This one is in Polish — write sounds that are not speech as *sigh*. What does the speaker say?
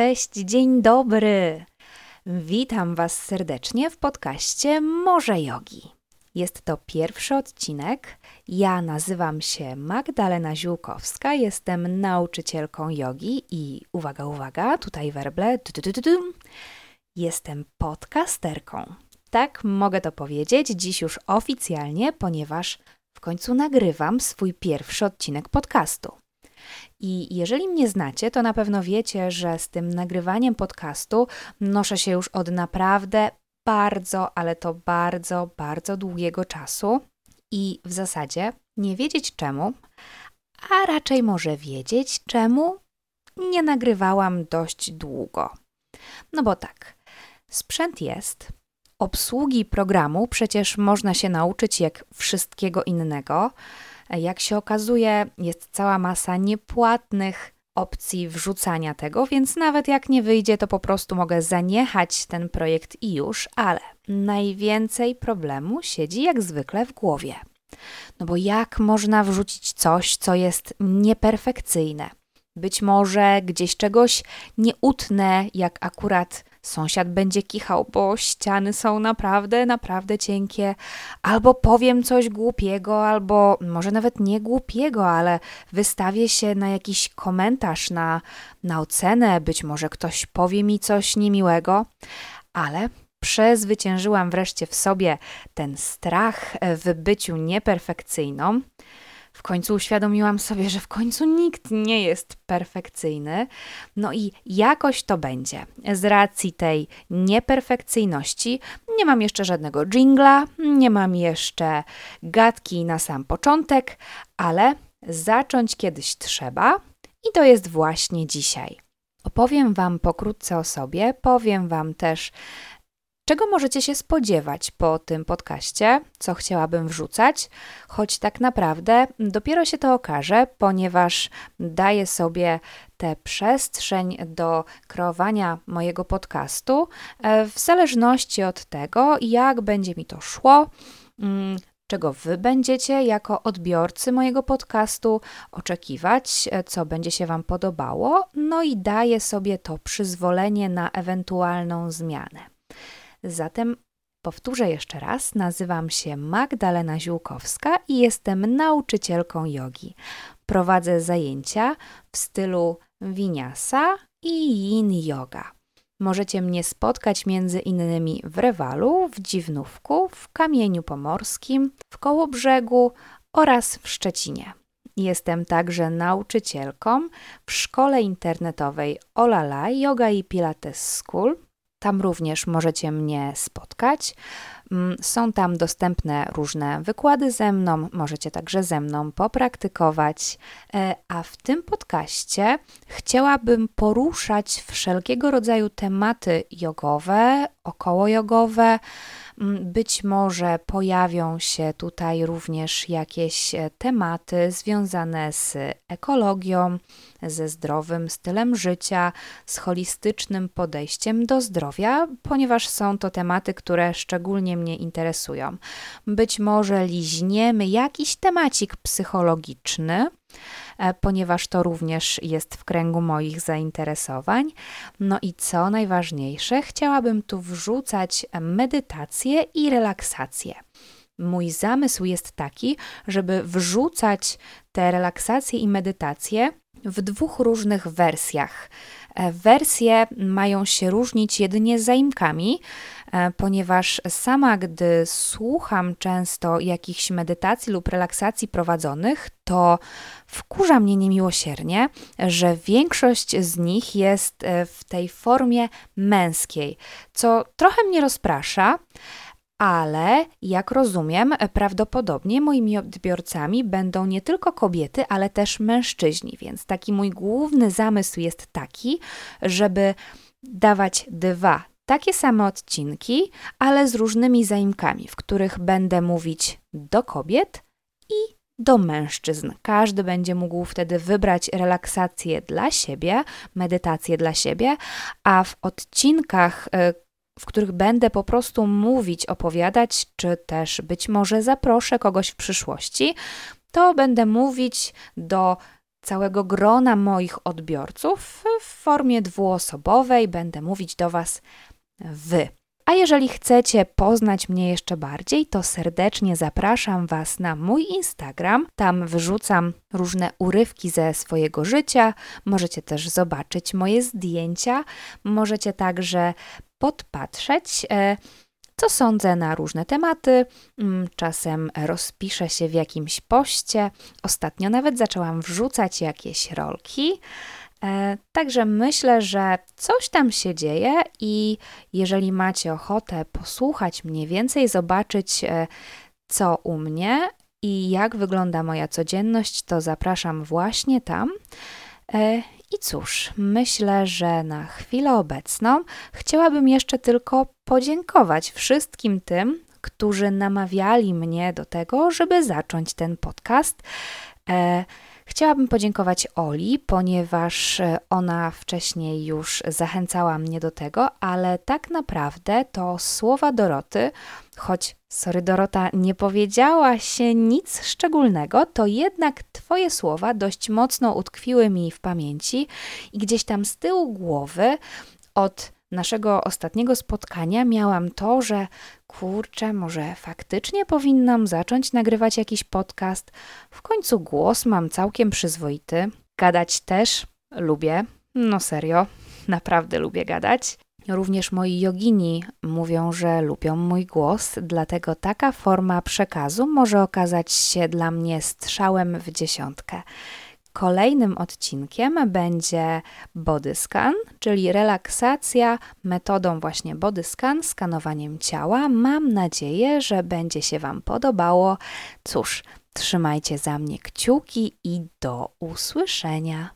cześć, dzień dobry. Witam Was serdecznie w podcaście Morze Jogi. Jest to pierwszy odcinek. Ja nazywam się Magdalena Ziółkowska, jestem nauczycielką jogi i uwaga, uwaga, tutaj werble, jestem podcasterką. Tak mogę to powiedzieć dziś już oficjalnie, ponieważ w końcu nagrywam swój pierwszy odcinek podcastu. I jeżeli mnie znacie, to na pewno wiecie, że z tym nagrywaniem podcastu noszę się już od naprawdę bardzo, ale to bardzo, bardzo długiego czasu. I w zasadzie nie wiedzieć czemu, a raczej może wiedzieć czemu nie nagrywałam dość długo. No bo tak, sprzęt jest, obsługi programu przecież można się nauczyć jak wszystkiego innego. Jak się okazuje, jest cała masa niepłatnych opcji wrzucania tego, więc nawet jak nie wyjdzie, to po prostu mogę zaniechać ten projekt i już, ale najwięcej problemu siedzi jak zwykle w głowie. No bo jak można wrzucić coś, co jest nieperfekcyjne? Być może gdzieś czegoś nie utnę, jak akurat sąsiad będzie kichał, bo ściany są naprawdę, naprawdę cienkie, albo powiem coś głupiego, albo może nawet nie głupiego, ale wystawię się na jakiś komentarz, na, na ocenę, być może ktoś powie mi coś niemiłego, ale przezwyciężyłam wreszcie w sobie ten strach w byciu nieperfekcyjną w końcu uświadomiłam sobie, że w końcu nikt nie jest perfekcyjny. No i jakoś to będzie. Z racji tej nieperfekcyjności nie mam jeszcze żadnego jingla, nie mam jeszcze gadki na sam początek, ale zacząć kiedyś trzeba i to jest właśnie dzisiaj. Opowiem Wam pokrótce o sobie, powiem Wam też, Czego możecie się spodziewać po tym podcaście, co chciałabym wrzucać, choć tak naprawdę dopiero się to okaże, ponieważ daję sobie tę przestrzeń do kreowania mojego podcastu e, w zależności od tego, jak będzie mi to szło mm, czego Wy będziecie jako odbiorcy mojego podcastu oczekiwać, e, co będzie się Wam podobało, no i daję sobie to przyzwolenie na ewentualną zmianę. Zatem powtórzę jeszcze raz, nazywam się Magdalena Ziółkowska i jestem nauczycielką jogi. Prowadzę zajęcia w stylu winiasa i yin yoga. Możecie mnie spotkać między innymi w Rewalu, w Dziwnówku, w Kamieniu Pomorskim, w Kołobrzegu oraz w Szczecinie. Jestem także nauczycielką w szkole internetowej Olala Yoga i Pilates School, tam również możecie mnie spotkać. Mm, są tam dostępne różne wykłady ze mną, możecie także ze mną popraktykować. E, a w tym podcaście chciałabym poruszać wszelkiego rodzaju tematy jogowe, około jogowe. Mm, być może pojawią się tutaj również jakieś e, tematy związane z ekologią, ze zdrowym stylem życia, z holistycznym podejściem do zdrowia, ponieważ są to tematy, które szczególnie mnie interesują. Być może liźniemy jakiś temacik psychologiczny, e, ponieważ to również jest w kręgu moich zainteresowań. No i co najważniejsze, chciałabym tu wrzucać medytację i relaksację. Mój zamysł jest taki, żeby wrzucać te relaksacje i medytacje w dwóch różnych wersjach. E, wersje mają się różnić jedynie zaimkami, e, ponieważ sama, gdy słucham często jakichś medytacji lub relaksacji prowadzonych, to wkurza mnie niemiłosiernie, że większość z nich jest e, w tej formie męskiej, co trochę mnie rozprasza ale jak rozumiem, prawdopodobnie moimi odbiorcami będą nie tylko kobiety, ale też mężczyźni, więc taki mój główny zamysł jest taki, żeby dawać dwa takie same odcinki, ale z różnymi zaimkami, w których będę mówić do kobiet i do mężczyzn. Każdy będzie mógł wtedy wybrać relaksację dla siebie, medytację dla siebie, a w odcinkach, e, w których będę po prostu mówić, opowiadać, czy też być może zaproszę kogoś w przyszłości, to będę mówić do całego grona moich odbiorców w formie dwuosobowej. Będę mówić do Was wy. A jeżeli chcecie poznać mnie jeszcze bardziej, to serdecznie zapraszam Was na mój Instagram. Tam wyrzucam różne urywki ze swojego życia. Możecie też zobaczyć moje zdjęcia. Możecie także podpatrzeć. E, co sądzę na różne tematy. Mm, czasem rozpiszę się w jakimś poście. Ostatnio nawet zaczęłam wrzucać jakieś rolki. E, także myślę, że coś tam się dzieje i jeżeli macie ochotę posłuchać mniej więcej, zobaczyć e, co u mnie i jak wygląda moja codzienność, to zapraszam właśnie tam. E, I cóż, myślę, że na chwilę obecną chciałabym jeszcze tylko podziękować wszystkim tym, którzy namawiali mnie do tego, żeby zacząć ten podcast. Chciałabym podziękować Oli, ponieważ e, ona wcześniej już zachęcała mnie do tego, ale tak naprawdę to słowa Doroty, choć sorry Dorota, nie powiedziała się nic szczególnego, to jednak Twoje słowa dość mocno utkwiły mi w pamięci i gdzieś tam z tyłu głowy od naszego ostatniego spotkania miałam to, że kurczę, może faktycznie powinnam zacząć nagrywać jakiś podcast. W końcu głos mam całkiem przyzwoity. Gadać też lubię. No serio, *laughs* naprawdę lubię gadać. Również moi jogini mówią, że lubią mój głos, dlatego taka forma przekazu może okazać się dla mnie strzałem w dziesiątkę. Kolejnym odcinkiem będzie body scan, czyli relaksacja metodą właśnie body scan, skanowaniem ciała. Mam nadzieję, że będzie się Wam podobało. Cóż, trzymajcie za mnie kciuki i do usłyszenia.